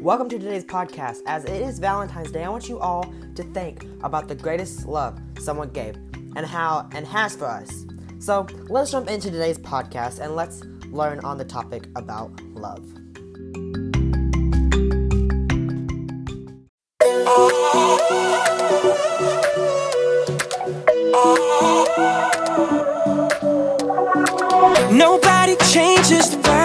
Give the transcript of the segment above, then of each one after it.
Welcome to today's podcast. As it is Valentine's Day, I want you all to think about the greatest love someone gave and how and has for us. So let's jump into today's podcast and let's learn on the topic about love. Nobody changes the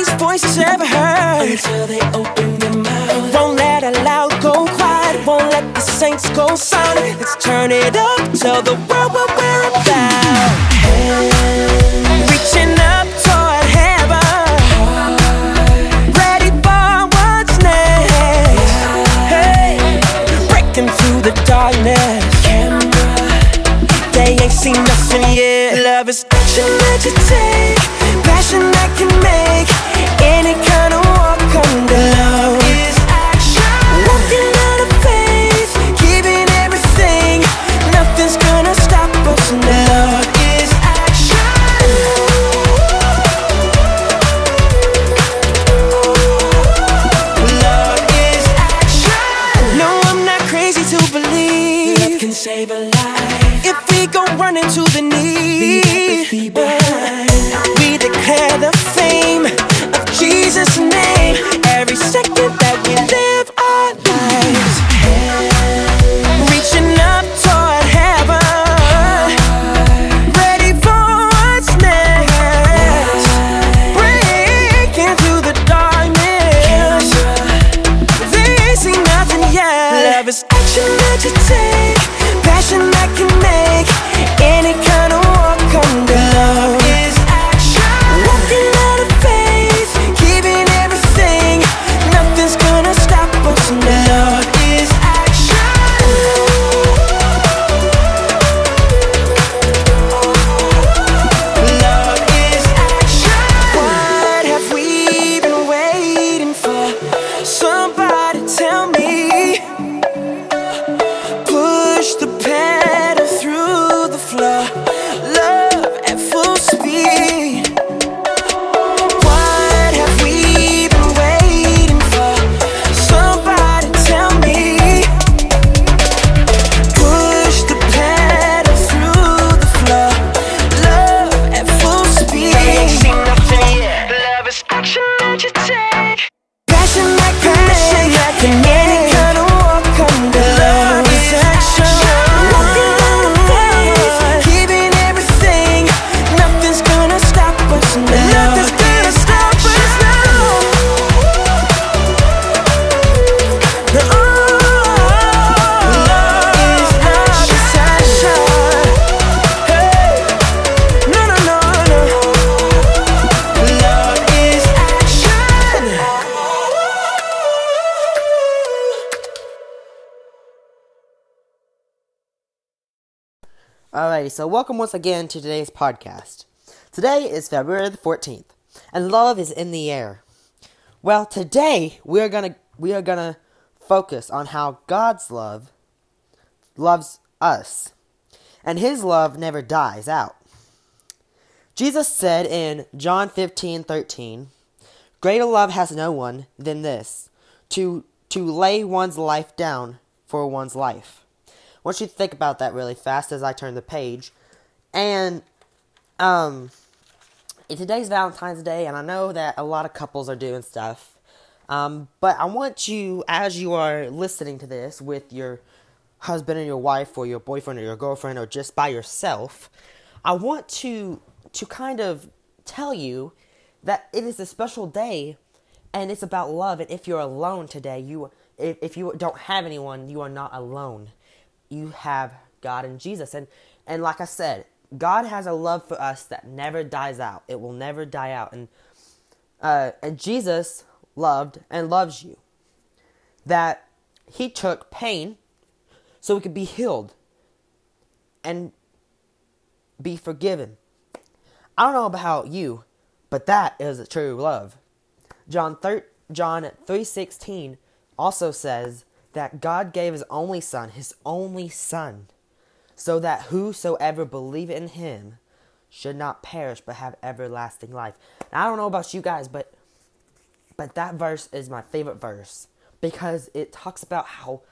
nobody's voice is ever heard until they open their mouth. Won't let a loud go quiet. Won't let the saints go silent. Let's turn it up. Tell the world what we're about. Reaching up toward heaven. Ready for what's next. Hey, breaking through the darkness. Camera. They ain't seen nothing yet. Love is action that save a Alrighty, so welcome once again to today's podcast. Today is February the 14th, and love is in the air. Well, today we are gonna we are gonna focus on how God's love loves us, and His love never dies out. Jesus said in John 15, 13, Greater love has no one than this, to to lay one's life down for one's life. Want you to think about that really fast as I turn the page. And um today's Valentine's Day and I know that a lot of couples are doing stuff. Um, but I want you as you are listening to this with your husband and your wife or your boyfriend or your girlfriend or just by yourself, I want to to kind of tell you that it is a special day and it's about love and if you're alone today, you if, if you don't have anyone, you are not alone you have God and Jesus. And and like I said, God has a love for us that never dies out. It will never die out. And uh, and Jesus loved and loves you. That he took pain so we could be healed and be forgiven. I don't know about you, but that is a true love. John thir- John 3:16 also says that God gave his only son, his only son, so that whosoever believe in him should not perish but have everlasting life. Now, I don't know about you guys, but But that verse is my favorite verse because it talks about how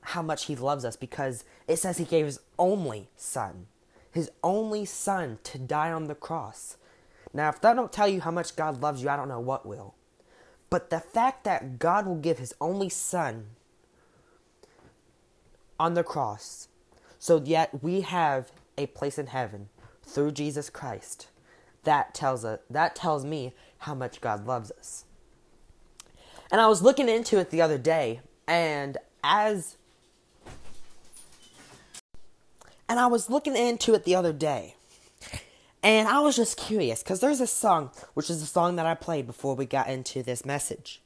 how much he loves us because it says he gave his only son, his only son to die on the cross. Now, if that don't tell you how much God loves you, I don't know what will. But the fact that God will give his only son on the cross, so yet we have a place in heaven through Jesus Christ, that tells us that tells me how much God loves us. And I was looking into it the other day, and as and I was looking into it the other day, and I was just curious because there's a song, which is the song that I played before we got into this message.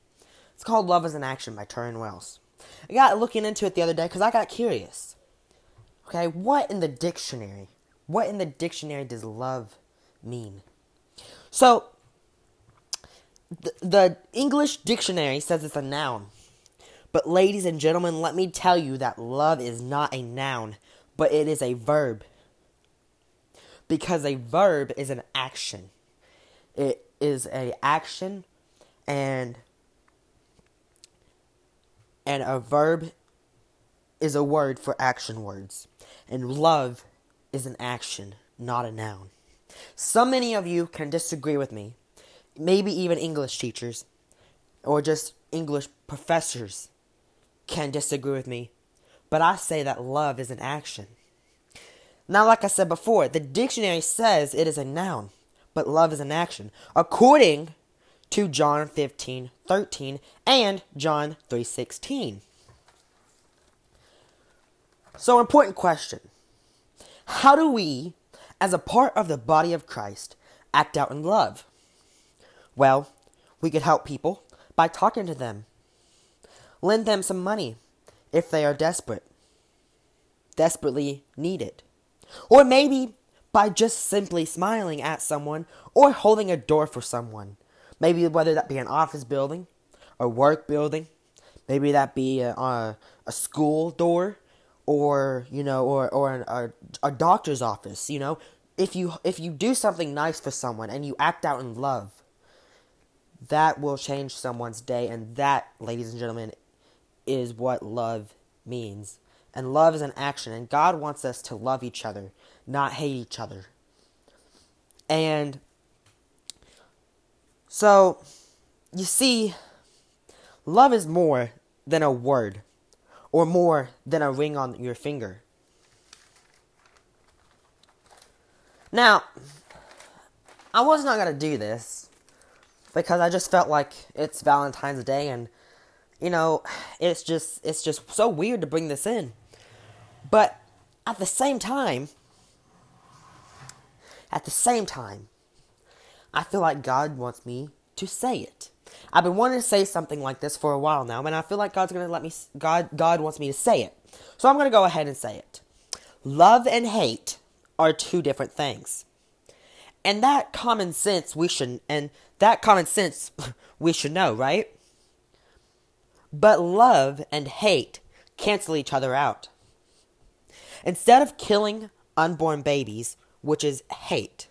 It's called Love is an Action by Tauren Wells. I got looking into it the other day because I got curious. Okay, what in the dictionary? What in the dictionary does love mean? So, the, the English dictionary says it's a noun. But, ladies and gentlemen, let me tell you that love is not a noun, but it is a verb because a verb is an action. It is a action and and a verb is a word for action words. And love is an action, not a noun. So many of you can disagree with me. Maybe even English teachers or just English professors can disagree with me. But I say that love is an action. Now, like I said before, the dictionary says it is a noun, but love is an action, according to John 15, 13 and John 3, 16. So, important question. How do we, as a part of the body of Christ, act out in love? Well, we could help people by talking to them, lend them some money if they are desperate, desperately need it or maybe by just simply smiling at someone or holding a door for someone. Maybe whether that be an office building, a work building, maybe that be a, a, a school door, or you know, or or an, a a doctor's office. You know, if you if you do something nice for someone and you act out in love, that will change someone's day, and that, ladies and gentlemen, is what love means. And love is an action. And God wants us to love each other, not hate each other. And so, you see, love is more than a word or more than a ring on your finger. Now, I was not going to do this because I just felt like it's Valentine's Day and you know, it's just it's just so weird to bring this in. But at the same time, at the same time, I feel like God wants me to say it. I've been wanting to say something like this for a while now, and I feel like God's going to let me God God wants me to say it. So I'm going to go ahead and say it. Love and hate are two different things. And that common sense we should and that common sense we should know, right? But love and hate cancel each other out. Instead of killing unborn babies, which is hate,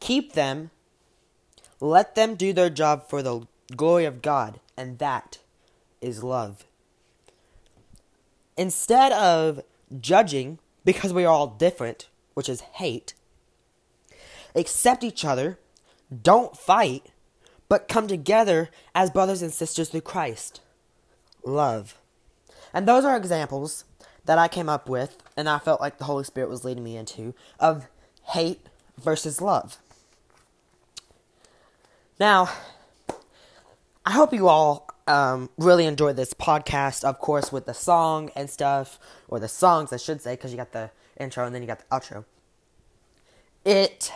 keep them, let them do their job for the glory of God, and that is love. Instead of judging because we are all different, which is hate, accept each other, don't fight, but come together as brothers and sisters through Christ. Love. And those are examples that I came up with, and I felt like the Holy Spirit was leading me into, of hate versus love. Now, I hope you all um, really enjoyed this podcast, of course, with the song and stuff, or the songs, I should say, because you got the intro and then you got the outro. It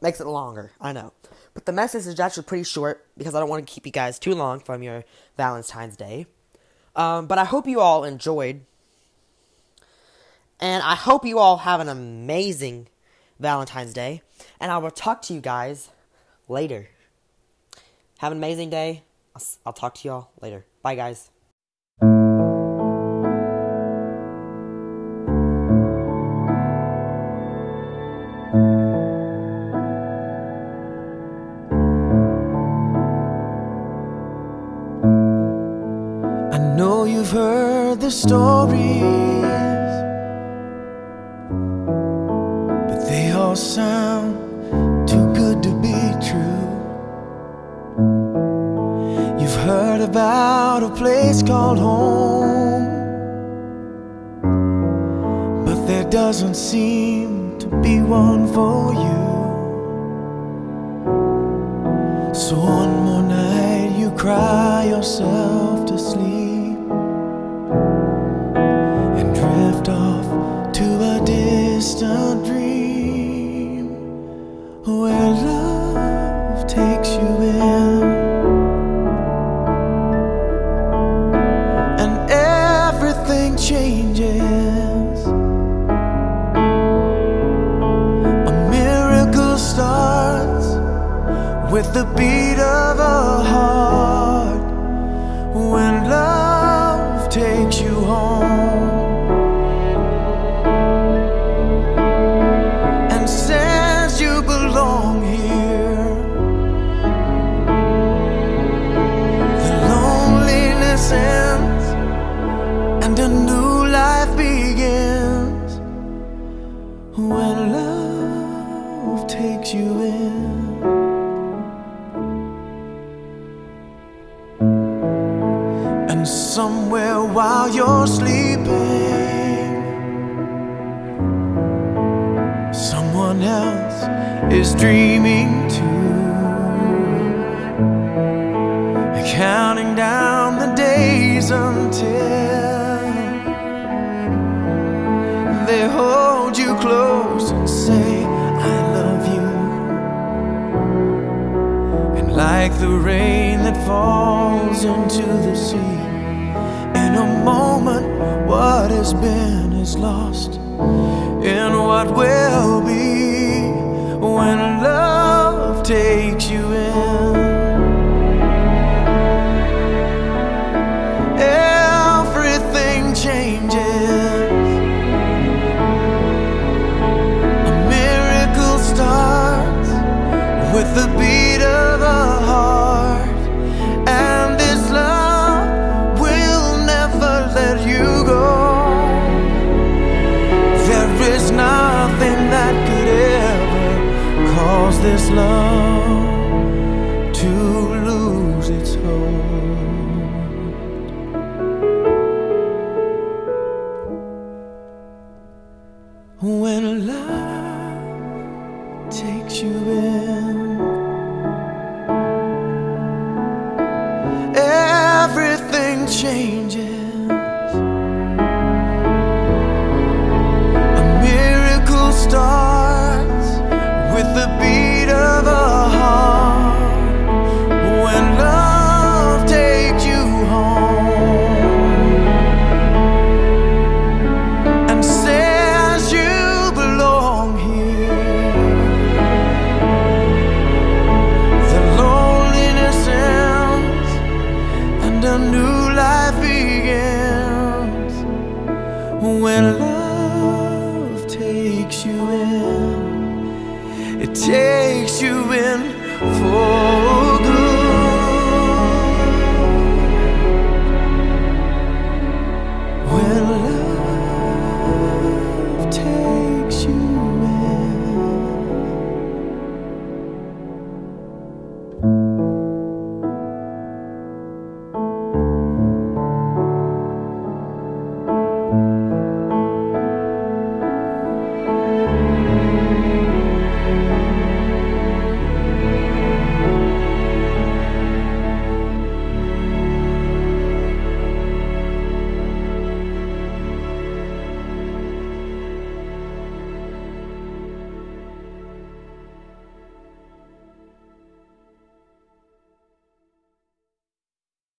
makes it longer, I know. But the message is actually pretty short because I don't want to keep you guys too long from your Valentine's Day. Um, but I hope you all enjoyed. And I hope you all have an amazing Valentine's Day. And I will talk to you guys later. Have an amazing day. I'll, I'll talk to y'all later. Bye, guys. I know the stories, but they all sound. About a place called home, but there doesn't seem to be one for you. So one more night you cry yourself to sleep with the beat of a heart when love takes you home and says you belong here. The loneliness ends and a new life begins when love takes you in. Dreaming too. Counting down the days until they hold you close and say, I love you. And like the rain that falls into the sea, in a moment, what has been is lost in what will be when love takes you in. Cause takes you in. It takes you in for